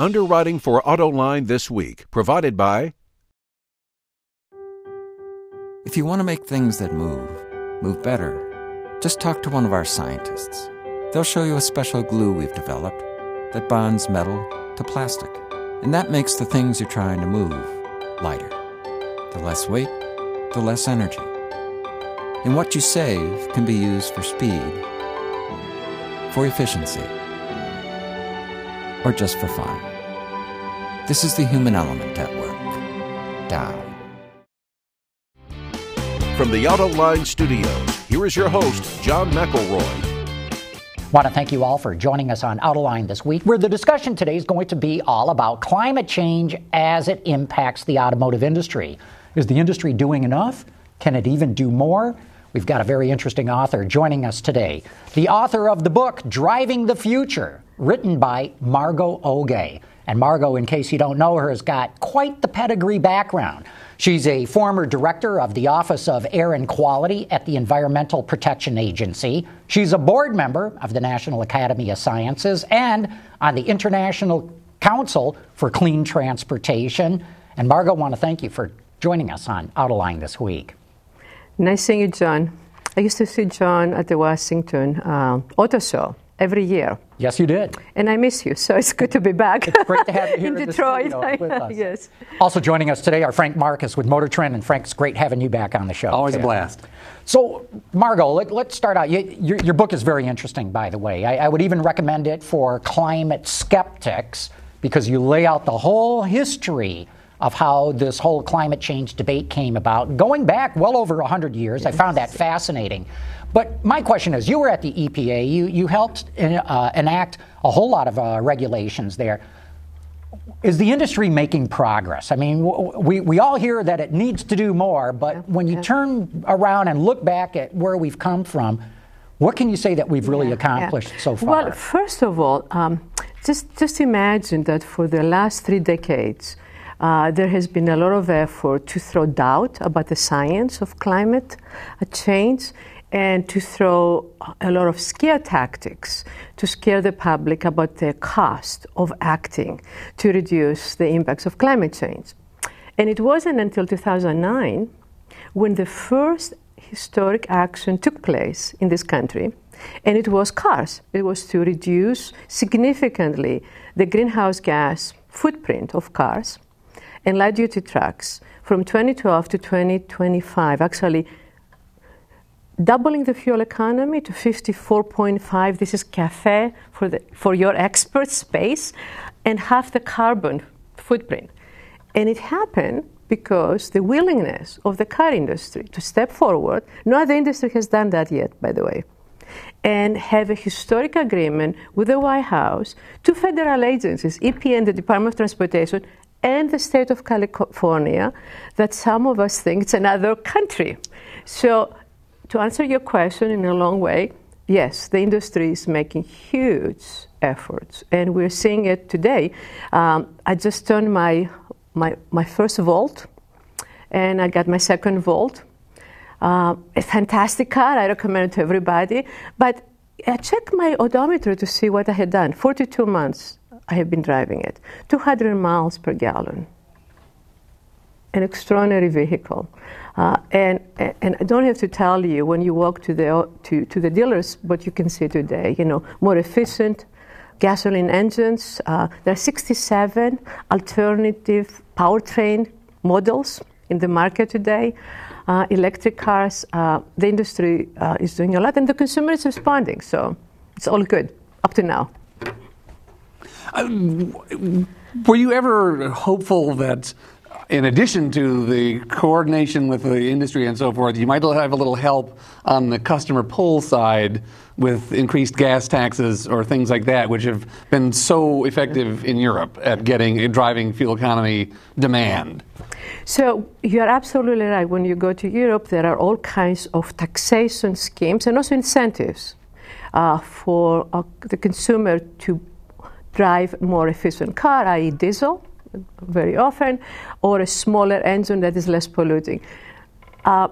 Underwriting for Autoline this week, provided by. If you want to make things that move, move better, just talk to one of our scientists. They'll show you a special glue we've developed that bonds metal to plastic. And that makes the things you're trying to move lighter. The less weight, the less energy. And what you save can be used for speed, for efficiency, or just for fun. This is the Human Element at work. Dow. From the Autoline Studios, here is your host, John McElroy. I want to thank you all for joining us on Autoline this week, where the discussion today is going to be all about climate change as it impacts the automotive industry. Is the industry doing enough? Can it even do more? We've got a very interesting author joining us today. The author of the book, Driving the Future, written by Margot Oge. And Margot, in case you don't know her, has got quite the pedigree background. She's a former director of the Office of Air and Quality at the Environmental Protection Agency. She's a board member of the National Academy of Sciences and on the International Council for Clean Transportation. And Margot, I want to thank you for joining us on Autoline this week. Nice seeing you, John. I used to see John at the Washington uh, Auto Show every year. Yes, you did. And I miss you, so it's good to be back. It's great to have you here in in Detroit. The with us. yes. Also joining us today are Frank Markus with Motor Trend, and Frank's great having you back on the show. Always too. a blast. So, Margot, let, us start out. You, your, your, book is very interesting, by the way. I, I would even recommend it for climate skeptics because you lay out the whole history of how this whole climate change debate came about, going back well over 100 years. I found that fascinating. But my question is you were at the EPA, you, you helped uh, enact a whole lot of uh, regulations there. Is the industry making progress? I mean, we, we all hear that it needs to do more, but yeah, when you yeah. turn around and look back at where we've come from, what can you say that we've really yeah, accomplished so far? Well, first of all, um, just, just imagine that for the last three decades, uh, there has been a lot of effort to throw doubt about the science of climate change and to throw a lot of scare tactics to scare the public about the cost of acting to reduce the impacts of climate change. And it wasn't until 2009 when the first historic action took place in this country, and it was cars. It was to reduce significantly the greenhouse gas footprint of cars and light duty trucks from 2012 to 2025. Actually, doubling the fuel economy to 54.5. This is CAFE for, the, for your expert space, and half the carbon footprint. And it happened because the willingness of the car industry to step forward, no other industry has done that yet, by the way, and have a historic agreement with the White House, two federal agencies, EPA and the Department of Transportation, and the state of California, that some of us think it's another country. So to answer your question in a long way, yes, the industry is making huge efforts, and we're seeing it today. Um, I just turned my, my, my first Volt, and I got my second Volt. Uh, a fantastic car, I recommend it to everybody. But I checked my odometer to see what I had done. 42 months I have been driving it, 200 miles per gallon. An extraordinary vehicle. Uh, and, and I don't have to tell you when you walk to the, to, to the dealers what you can see today. You know, more efficient gasoline engines. Uh, there are 67 alternative powertrain models in the market today. Uh, electric cars, uh, the industry uh, is doing a lot, and the consumer is responding. So it's all good up to now. Uh, were you ever hopeful that in addition to the coordination with the industry and so forth, you might have a little help on the customer pull side with increased gas taxes or things like that, which have been so effective in Europe at getting driving fuel economy demand. So you're absolutely right. When you go to Europe, there are all kinds of taxation schemes and also incentives uh, for uh, the consumer to drive more efficient car, i.e., diesel very often, or a smaller engine that is less polluting. Uh,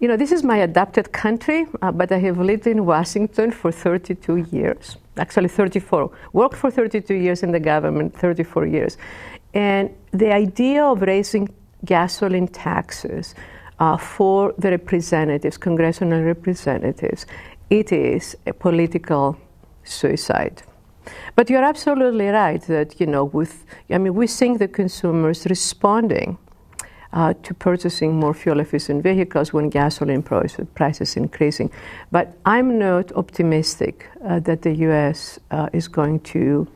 you know, this is my adopted country, uh, but I have lived in Washington for 32 years. actually 34. Worked for 32 years in the government, 34 years. And the idea of raising gasoline taxes uh, for the representatives, congressional representatives, it is a political suicide. But you're absolutely right that, you know, with, I mean, we're seeing the consumers responding uh, to purchasing more fuel efficient vehicles when gasoline price, prices increasing. But I'm not optimistic uh, that the U.S. Uh, is going to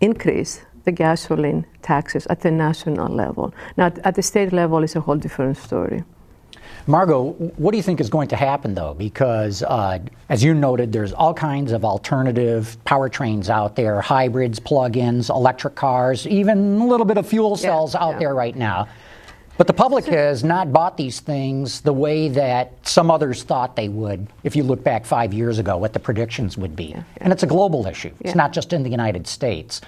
increase the gasoline taxes at the national level. Now, at the state level, it's a whole different story. Margot, what do you think is going to happen, though? Because, uh, as you noted, there's all kinds of alternative powertrains out there hybrids, plug ins, electric cars, even a little bit of fuel cells yeah, out yeah. there right now. But the public has not bought these things the way that some others thought they would if you look back five years ago, what the predictions would be. Yeah, and it's a global issue, it's not just in the United States.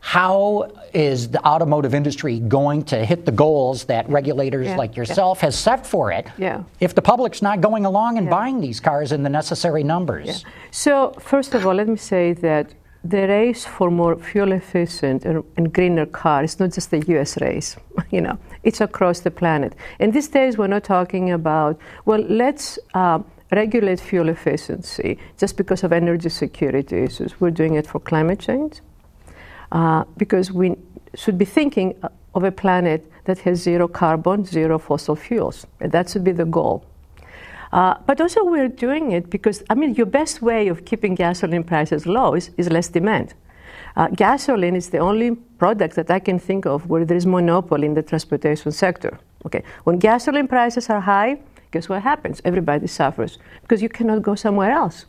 How is the automotive industry going to hit the goals that regulators yeah, like yourself yeah. has set for it yeah. if the public's not going along and buying these cars in the necessary numbers? So, first of all, let me say that the race for more fuel efficient and, and greener cars is not just a US race, you know, it's across the planet. And these days we're not talking about, well, let's uh, regulate fuel efficiency just because of energy security issues. We're doing it for climate change uh, because we should be thinking of a planet that has zero carbon, zero fossil fuels. And that should be the goal. Uh, but also, we're doing it because, I mean, your best way of keeping gasoline prices low is, is less demand. Uh, gasoline is the only product that I can think of where there is monopoly in the transportation sector. Okay, when gasoline prices are high, guess what happens? Everybody suffers because you cannot go somewhere else.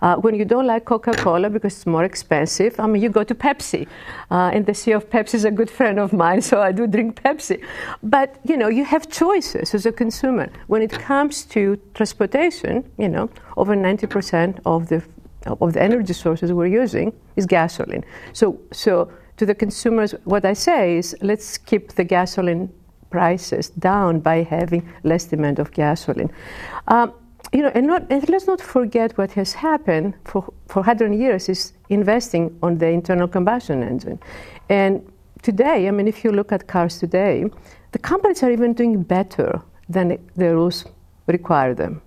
Uh, when you don't like Coca Cola because it's more expensive, I mean, you go to Pepsi. Uh, and the CEO of Pepsi is a good friend of mine, so I do drink Pepsi. But, you know, you have choices as a consumer. When it comes to transportation, you know, over 90% of the, of the energy sources we're using is gasoline. So, so to the consumers, what I say is let's keep the gasoline prices down by having less demand of gasoline. Um, you know, and, not, and let's not forget what has happened for, for 100 years is investing on the internal combustion engine. And today, I mean, if you look at cars today, the companies are even doing better than the rules require them.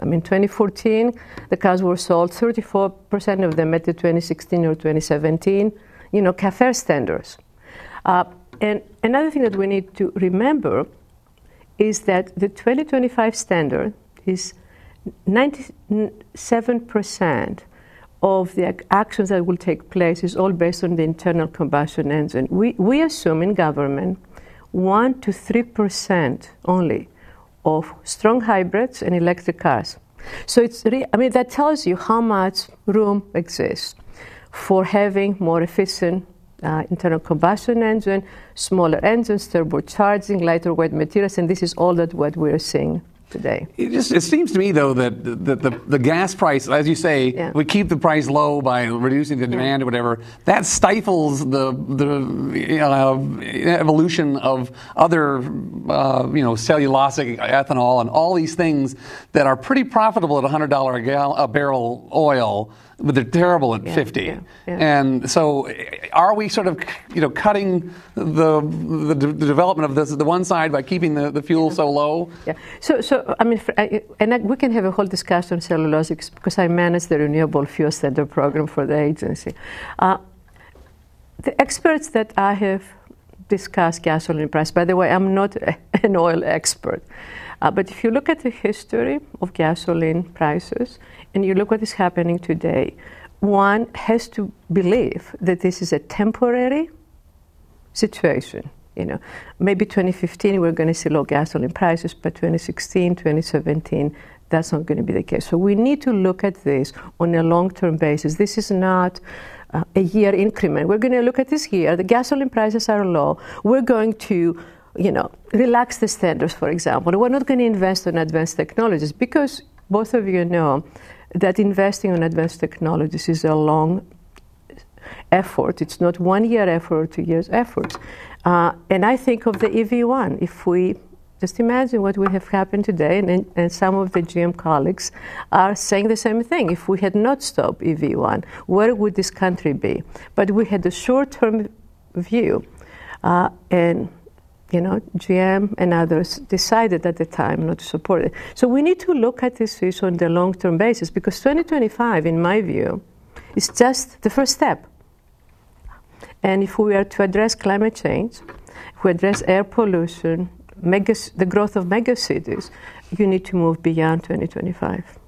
I mean, 2014, the cars were sold 34% of them met the 2016 or 2017, you know, CAFE standards. Uh, and another thing that we need to remember is that the 2025 standard is 97% of the actions that will take place is all based on the internal combustion engine. We, we assume in government 1 to 3% only of strong hybrids and electric cars. So it's re- I mean that tells you how much room exists for having more efficient uh, internal combustion engine, smaller engines, turbocharging, lighter weight materials, and this is all that what we're seeing today. It just it seems to me though that the, the, the gas price, as you say, yeah. we keep the price low by reducing the demand yeah. or whatever. That stifles the the uh, evolution of other uh, you know cellulosic ethanol and all these things that are pretty profitable at $100 a, gal- a barrel oil but they're terrible at yeah, 50. Yeah, yeah. And so, are we sort of, you know, cutting the the, the development of this the one side by keeping the, the fuel so low? Yeah. So, so I mean, I, and I, we can have a whole discussion on cellulosics because I manage the Renewable Fuel Center program for the agency. Uh, the experts that I have discussed gasoline price. By the way, I'm not an oil expert. Uh, but if you look at the history of gasoline prices and you look what is happening today, one has to believe that this is a temporary situation. You know, maybe 2015 we're going to see low gasoline prices, but 2016, 2017, that's not going to be the case. So we need to look at this on a long-term basis. This is not uh, a year increment. We're going to look at this year. The gasoline prices are low. We're going to you know, relax the standards, for example. We're not going to invest in advanced technologies because both of you know that investing in advanced technologies is a long effort. It's not one year effort or two years effort. Uh, and I think of the EV1. If we Just imagine what would have happened today, and, and some of the GM colleagues are saying the same thing. If we had not stopped EV1, where would this country be? But we had a short term view, uh, and you know, GM and others decided at the time not to support it. So we need to look at this issue on the long term basis because 2025, in my view, is just the first step. And if we are to address climate change, if we address air pollution, mega, the growth of megacities, you need to move beyond 2025.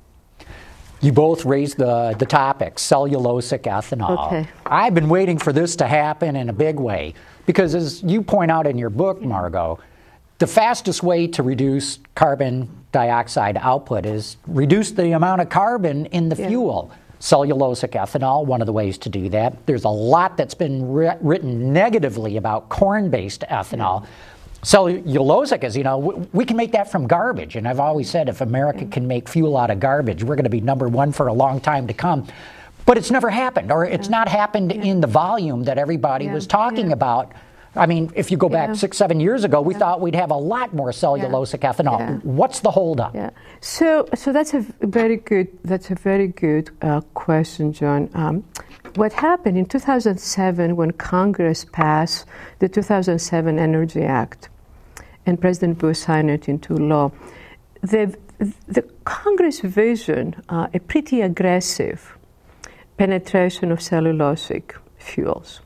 You both raised the, the topic, cellulosic ethanol. Okay. I've been waiting for this to happen in a big way because, as you point out in your book, Margot, the fastest way to reduce carbon dioxide output is reduce the amount of carbon in the Yeah. fuel. Cellulosic ethanol, one of the ways to do that. There's a lot that's been ri- written negatively about corn based ethanol. Cellulosic is, you know, w- we can make that from garbage. And I've always said if America can make fuel out of garbage, we're going to be number one for a long time to come. But it's never happened, or it's not happened in the volume that everybody Yeah, was talking yeah. about. I mean, if you go back Yeah. six, seven years ago, we thought we'd have a lot more cellulosic ethanol. Yeah. What's the holdup? Yeah. So, so that's a very good. That's a very good uh, question, John. Um, what happened in 2007 when Congress passed the 2007 Energy Act, and President Bush signed it into law? The the Congress vision uh, a pretty aggressive penetration of cellulosic fuels,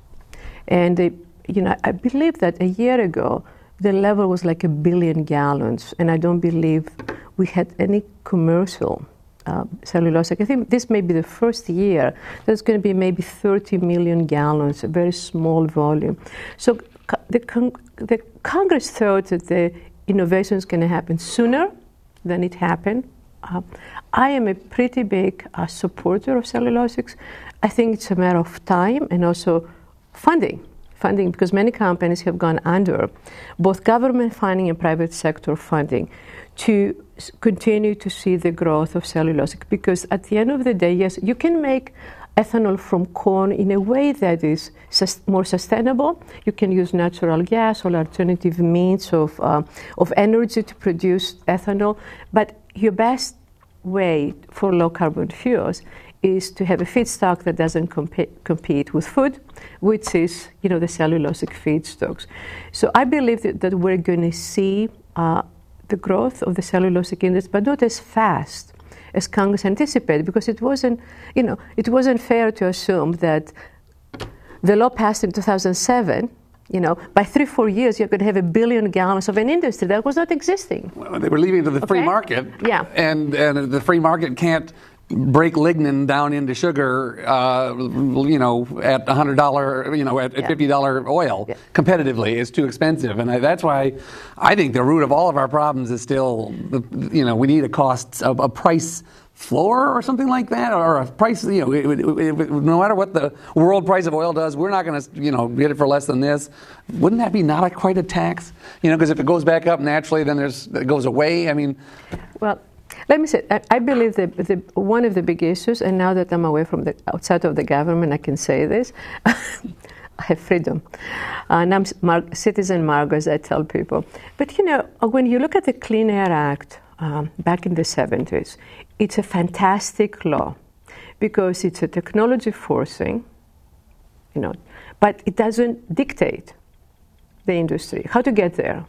and they, you know, I believe that a year ago the level was like a billion gallons, and I don't believe we had any commercial uh, cellulosic. I think this may be the first year there's going to be maybe 30 million gallons, a very small volume. So the, con- the Congress thought that the innovation is going to happen sooner than it happened. Uh, I am a pretty big uh, supporter of cellulosics. I think it's a matter of time and also funding. Funding, because many companies have gone under both government funding and private sector funding to continue to see the growth of cellulosic. Because at the end of the day, yes, you can make ethanol from corn in a way that is sus- more sustainable. You can use natural gas or alternative means of, uh, of energy to produce ethanol. But your best way for low carbon fuels is to have a feedstock that doesn't compi- compete with food, which is you know the cellulosic feedstocks. So I believe that, that we're going to see uh, the growth of the cellulosic industry, but not as fast as Congress anticipated, because it wasn't you know it wasn't fair to assume that the law passed in 2007. You know, by three, four years, you're going to have a billion gallons of an industry that was not existing. Well, They were leaving to the free market. Yeah. And, and the free market can't break lignin down into sugar, uh, you know, at $100, you know, at, at Yeah. $50 oil Yeah. competitively. It's too expensive. And I, that's why I think the root of all of our problems is still, you know, we need a cost, a, a price floor or something like that, or a price, you know, it, it, it, no matter what the world price of oil does, we're not going to, you know, get it for less than this. Wouldn't that be not a, quite a tax? You know, because if it goes back up naturally, then there's, it goes away. I mean, Well, let me say, I, I believe that the, one of the big issues, and now that I'm away from the outside of the government, I can say this. I have freedom. And I'm Mar- citizen Margot, as I tell people. But you know, when you look at the Clean Air Act um, back in the 70s, it's a fantastic law because it's a technology forcing, you know, but it doesn't dictate the industry how to get there.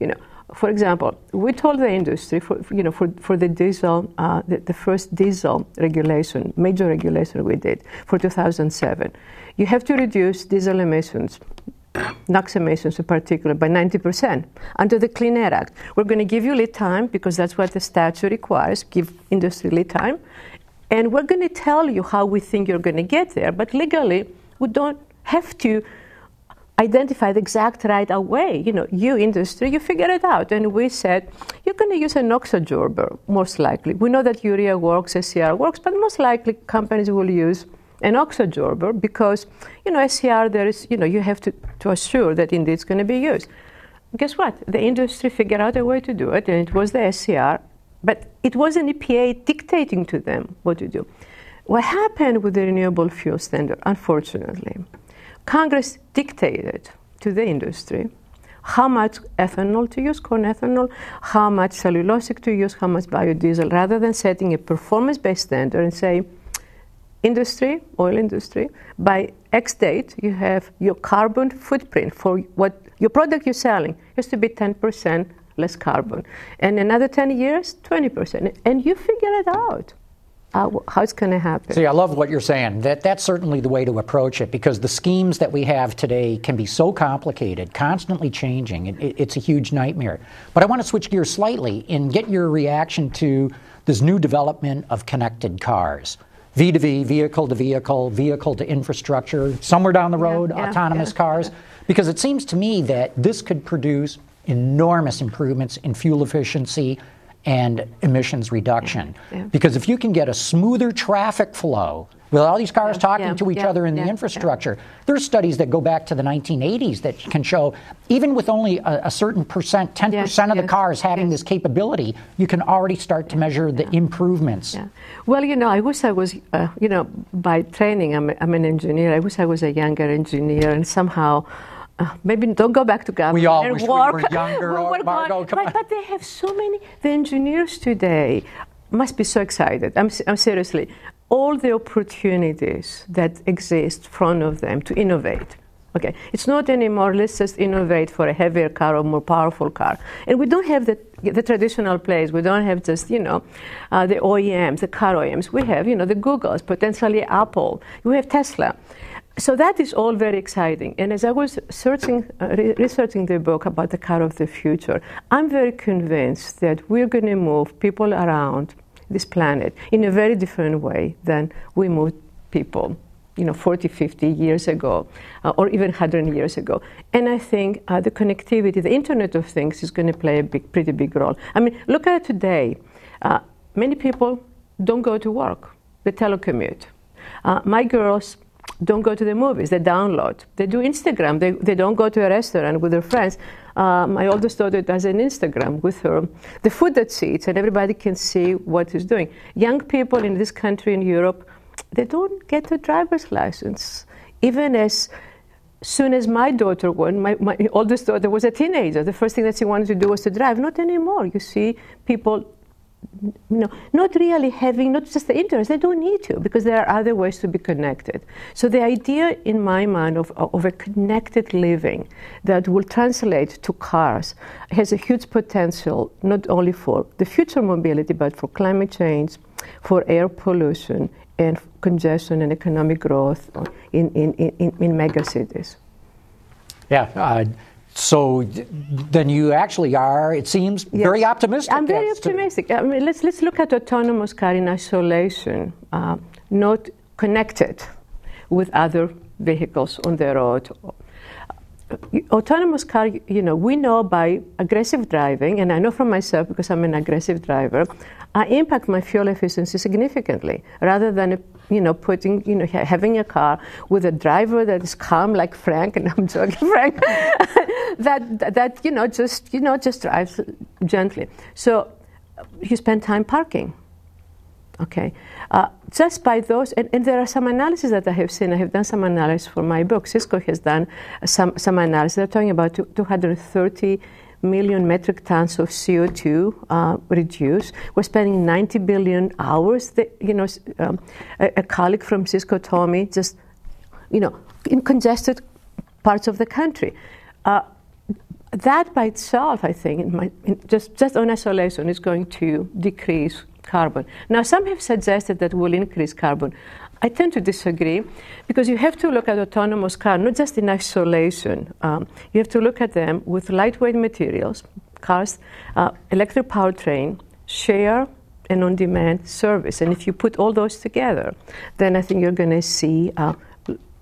You know, for example, we told the industry for you know for, for the diesel uh, the, the first diesel regulation major regulation we did for 2007, you have to reduce diesel emissions. NOx emissions in particular by 90% under the Clean Air Act. We're going to give you lead time because that's what the statute requires, give industry lead time. And we're going to tell you how we think you're going to get there, but legally, we don't have to identify the exact right way. You know, you industry, you figure it out. And we said, you're going to use an NOx absorber, most likely. We know that urea works, SCR works, but most likely companies will use an NOx absorber because, you know, SCR, there is, you know, you have to, to assure that indeed it's going to be used. Guess what? The industry figured out a way to do it, and it was the SCR, but it wasn't EPA dictating to them what to do. What happened with the renewable fuel standard, unfortunately, Congress dictated to the industry how much ethanol to use, corn ethanol, how much cellulosic to use, how much biodiesel, rather than setting a performance based standard and say, industry, oil industry, by X date, you have your carbon footprint for what your product you're selling has to be 10% less carbon. And another 10 years, 20%. And you figure it out. Uh, how it's going to happen. See, I love what you're saying. That that's certainly the way to approach it because the schemes that we have today can be so complicated, constantly changing. It, it, it's a huge nightmare. But I want to switch gears slightly and get your reaction to this new development of connected cars. V to V, vehicle to vehicle, vehicle to infrastructure, somewhere down the road, yeah, yeah, autonomous yeah, cars. Because it seems to me that this could produce enormous improvements in fuel efficiency and emissions reduction. Yeah. Because if you can get a smoother traffic flow with all these cars yeah, talking yeah, to each other in the infrastructure, there's studies that go back to the 1980s that can show even with only a, a certain percent, 10% yes, of the cars having this capability, you can already start to measure the improvements. Well, you know, I wish I was, uh, you know, by training, I'm, I'm an engineer. I wish I was a younger engineer and somehow uh, maybe don't go back to government. We all wish work. we were younger. we Margot, but, but, they have so many. The engineers today must be so excited. I'm, I'm seriously. All the opportunities that exist in front of them to innovate. Okay, it's not anymore. Let's just innovate for a heavier car or more powerful car. And we don't have the, the traditional players. We don't have just you know uh, the OEMs, the car OEMs. We have you know the Googles, potentially Apple. We have Tesla so that is all very exciting. And as I was searching, uh, re- researching the book about the car of the future, I'm very convinced that we're going to move people around this planet in a very different way than we moved people, you know, 40, 50 years ago, uh, or even 100 years ago. And I think uh, the connectivity, the Internet of Things, is going to play a big, pretty big role. I mean, look at today. Uh, many people don't go to work; they telecommute. Uh, my girls don't go to the movies, they download. They do Instagram, they, they don't go to a restaurant with their friends. Uh, my oldest daughter does an Instagram with her, the food that she eats, and everybody can see what she's doing. Young people in this country, in Europe, they don't get a driver's license. Even as soon as my daughter won, my, my oldest daughter was a teenager, the first thing that she wanted to do was to drive. Not anymore. You see people you know, not really having not just the internet, they don't need to because there are other ways to be connected. So the idea in my mind of, of a connected living that will translate to cars has a huge potential not only for the future mobility but for climate change, for air pollution and congestion and economic growth in, in, in, in megacities. Yeah. Uh, so then you actually are, it seems, yes. very optimistic. I'm very optimistic. I mean, let's, let's look at autonomous car in isolation, uh, not connected with other vehicles on the road. Autonomous car, you know, we know by aggressive driving, and I know from myself because I'm an aggressive driver, I impact my fuel efficiency significantly rather than you know putting you know having a car with a driver that is calm like Frank and I'm joking Frank that that you know just you know just drives gently. So you spend time parking okay uh, just by those and, and, there are some analyses that I have seen I have done some analysis for my book Cisco has done some some analysis they're talking about 230 million metric tons of CO2 uh, reduced. We're spending 90 billion hours. That, you know, um, a, a, colleague from Cisco told me just, you know, in congested parts of the country. Uh, that by itself, I think, just, just on isolation, is going to decrease carbon. Now, some have suggested that we'll increase carbon. I tend to disagree because you have to look at autonomous cars not just in isolation. Um, you have to look at them with lightweight materials, cars, uh, electric powertrain, share, and on demand service. And if you put all those together, then I think you're going to see uh,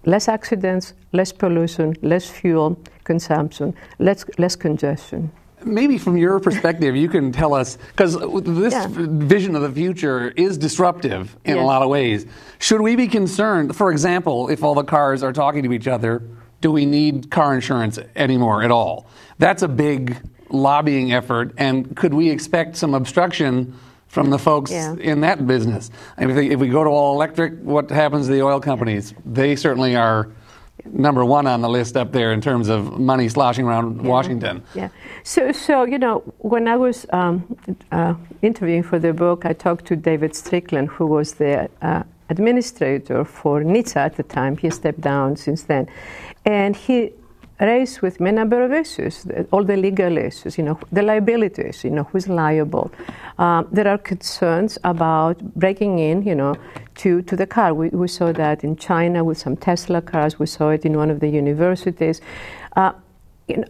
less accidents, less pollution, less fuel consumption, less, less congestion maybe from your perspective, you can tell us because this yeah. vision of the future is disruptive in yes. a lot of ways. Should we be concerned, for example, if all the cars are talking to each other, do we need car insurance anymore at all? That's a big lobbying effort, and could we expect some obstruction? From the folks yeah. in that business. if, they, if we go to all electric, what happens to the oil companies? They certainly are number one on the list up there in terms of money sloshing around Yeah. Washington. Yeah. So, so you know, when I was um, uh, interviewing for the book, I talked to David Strickland, who was the uh, administrator for NHTSA at the time. He stepped down since then, and he raised with a number of issues, all the legal issues, you know, the liability issue, you know, who's liable. Um, there are concerns about breaking in, you know, to, to the car. We, we saw that in China with some Tesla cars. We saw it in one of the universities. Uh,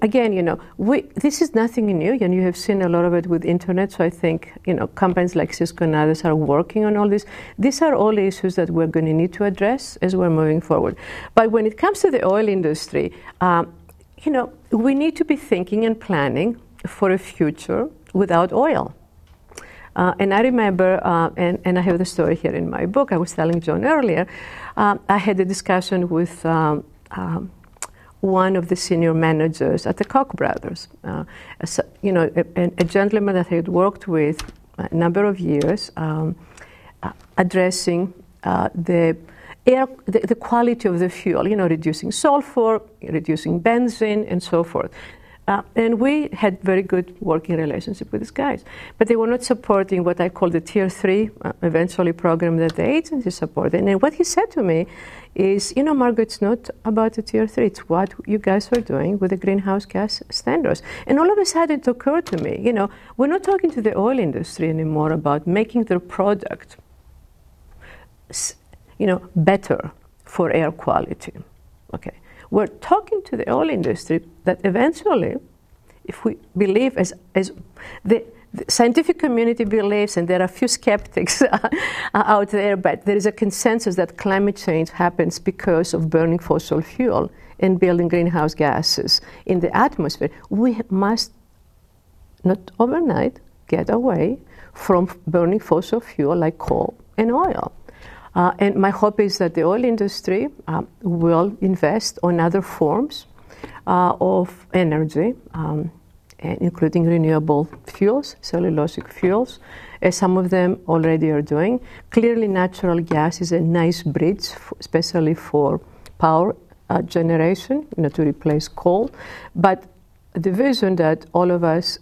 again, you know, we, this is nothing new, and you have seen a lot of it with internet. So I think, you know, companies like Cisco and others are working on all this. These are all issues that we're going to need to address as we're moving forward. But when it comes to the oil industry, um, you know, we need to be thinking and planning for a future without oil. Uh, and I remember, uh, and, and I have the story here in my book, I was telling John earlier, um, I had a discussion with um, um, one of the senior managers at the Koch brothers. Uh, as- you know, a, a- a gentleman that I had worked with a number of years um, uh, addressing uh, the air, the, the quality of the fuel, you know, reducing sulfur, reducing benzene, and so forth. Uh, and we had very good working relationship with these guys, but they were not supporting what I call the tier three uh, eventually program that the agency supported. And what he said to me is, you know, Margaret, it's not about the tier three; it's what you guys are doing with the greenhouse gas standards. And all of a sudden, it occurred to me, you know, we're not talking to the oil industry anymore about making their product you know, better for air quality. Okay, we're talking to the oil industry that eventually, if we believe as as the, the scientific community believes, and there are a few skeptics out there, but there is a consensus that climate change happens because of burning fossil fuel and building greenhouse gases in the atmosphere. We must not overnight get away from burning fossil fuel like coal and oil. Uh, and my hope is that the oil industry um, will invest on other forms uh, of energy, um, including renewable fuels, cellulosic fuels, as some of them already are doing. Clearly, natural gas is a nice bridge, especially for power uh, generation, you know, to replace coal. But the vision that all of us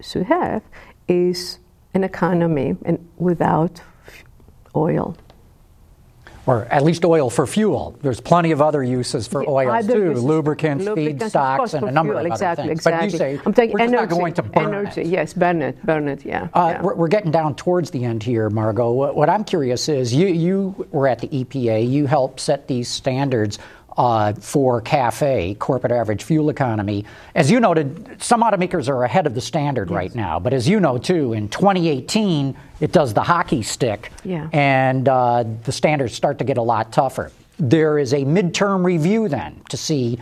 should have is an economy and without oil. Or at least oil for fuel. There's plenty of other uses for oils other too, lubricants, lubricants, feedstocks, and a number fuel, of exactly, other things. Exactly. But you say I'm taking we're energy, not going to burn energy. it. Yes, burn it, burn it. Yeah. Uh, yeah. we're, we're getting down towards the end here, Margot. What, what I'm curious is you, you were at the EPA, you helped set these standards uh, for CAFE, corporate average fuel economy. As you noted, some automakers are ahead of the standard right now, but as you know too, in 2018, it does the hockey stick, Yeah. and uh, the standards start to get a lot tougher. There is a midterm review then to see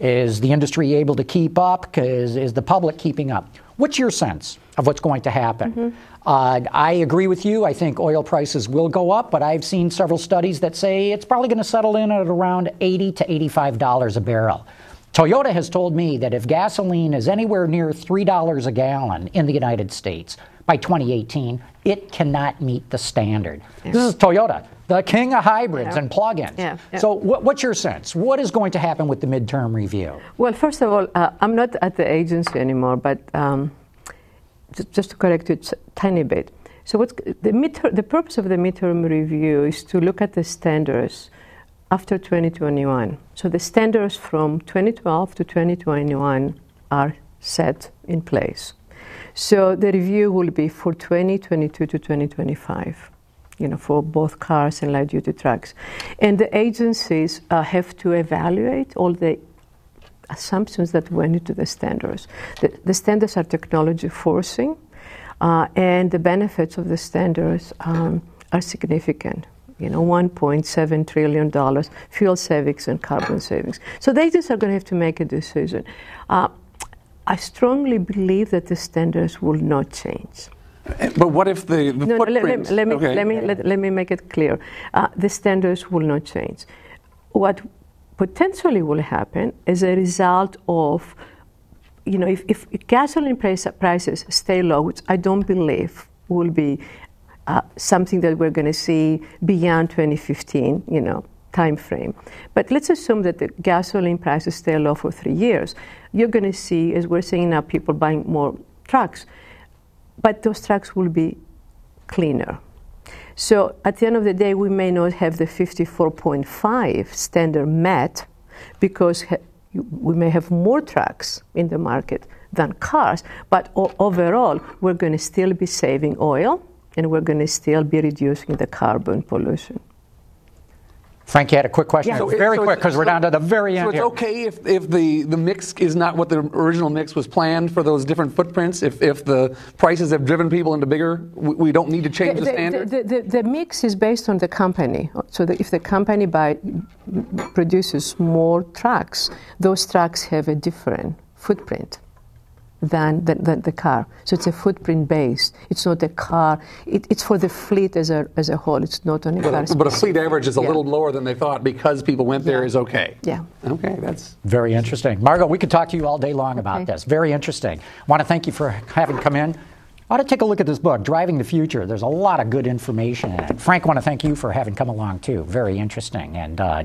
is the industry able to keep up? Is, is the public keeping up? What's your sense of what's going to happen? Mm-hmm. Uh, I agree with you. I think oil prices will go up, but I've seen several studies that say it's probably going to settle in at around 80 to 85 dollars a barrel. Toyota has told me that if gasoline is anywhere near $3 a gallon in the United States by 2018, it cannot meet the standard. This is Toyota, the king of hybrids Yeah. and plug-ins. Yeah, yeah. So, what, what's your sense? What is going to happen with the midterm review? Well, first of all, uh, I'm not at the agency anymore, but um, just, to correct you a tiny bit. So, what's the midterm, The purpose of the midterm review is to look at the standards after 2021. So, the standards from 2012 to 2021 are set in place. So, the review will be for 2022 to 2025 you know, for both cars and light duty trucks. And the agencies uh, have to evaluate all the assumptions that went into the standards. The, the standards are technology forcing, uh, and the benefits of the standards um, are significant. You know, 1.7 trillion dollars fuel savings and carbon savings. So the agencies are going to have to make a decision. Uh, I strongly believe that the standards will not change. But what if the, the No, no, let, let, let me, okay. let, me, let, let me make it clear. Uh, the standards will not change. What potentially will happen as a result of, you know, if, if gasoline price, prices stay low, which I don't believe will be uh, something that we're going to see beyond 2015, you know, time frame. But let's assume that the gasoline prices stay low for three years. You're going to see, as we're seeing now, people buying more trucks, but those trucks will be cleaner. So at the end of the day, we may not have the 54.5 standard met because we may have more trucks in the market than cars, but overall, we're going to still be saving oil and we're going to still be reducing the carbon pollution. Frank, you had a quick question. Yeah. So very so quick, because we're down to the very end. so it's here. okay if, if the, the mix is not what the original mix was planned for those different footprints? If, if the prices have driven people into bigger, we, we don't need to change the, the, standard? The, the, the, mix is based on the company. So if the company buy, produces more trucks, those trucks have a different footprint than the, the, the, car. So it's a footprint based. It's not a car. It, it's for the fleet as a, as a whole. It's not on a but, car. But a fleet average is a yeah. little lower than they thought because people went there yeah. is okay. Yeah. Okay, that's very interesting. Margot, we could talk to you all day long about okay. this. Very interesting. I Want to thank you for having come in. I ought to take a look at this book, Driving the Future. There's a lot of good information in it. Frank, want to thank you for having come along too. Very interesting. And uh,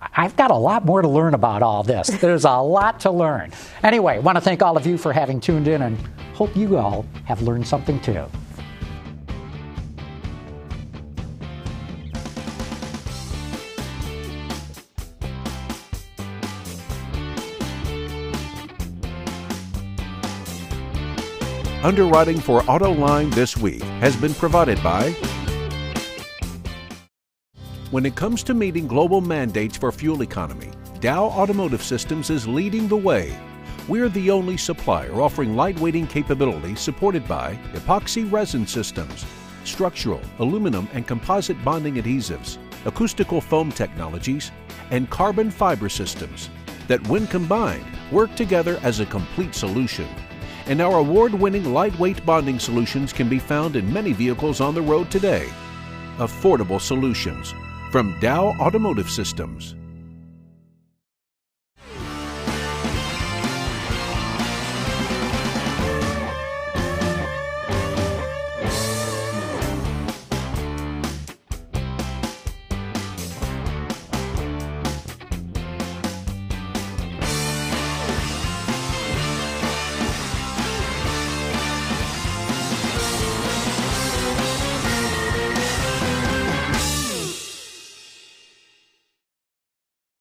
I've got a lot more to learn about all this. There's a lot to learn. Anyway, want to thank all of you for having tuned in and hope you all have learned something too. Underwriting for Autoline this week has been provided by when it comes to meeting global mandates for fuel economy, Dow Automotive Systems is leading the way. We're the only supplier offering lightweighting capability supported by epoxy resin systems, structural, aluminum, and composite bonding adhesives, acoustical foam technologies, and carbon fiber systems that, when combined, work together as a complete solution. And our award winning lightweight bonding solutions can be found in many vehicles on the road today. Affordable solutions from Dow Automotive Systems.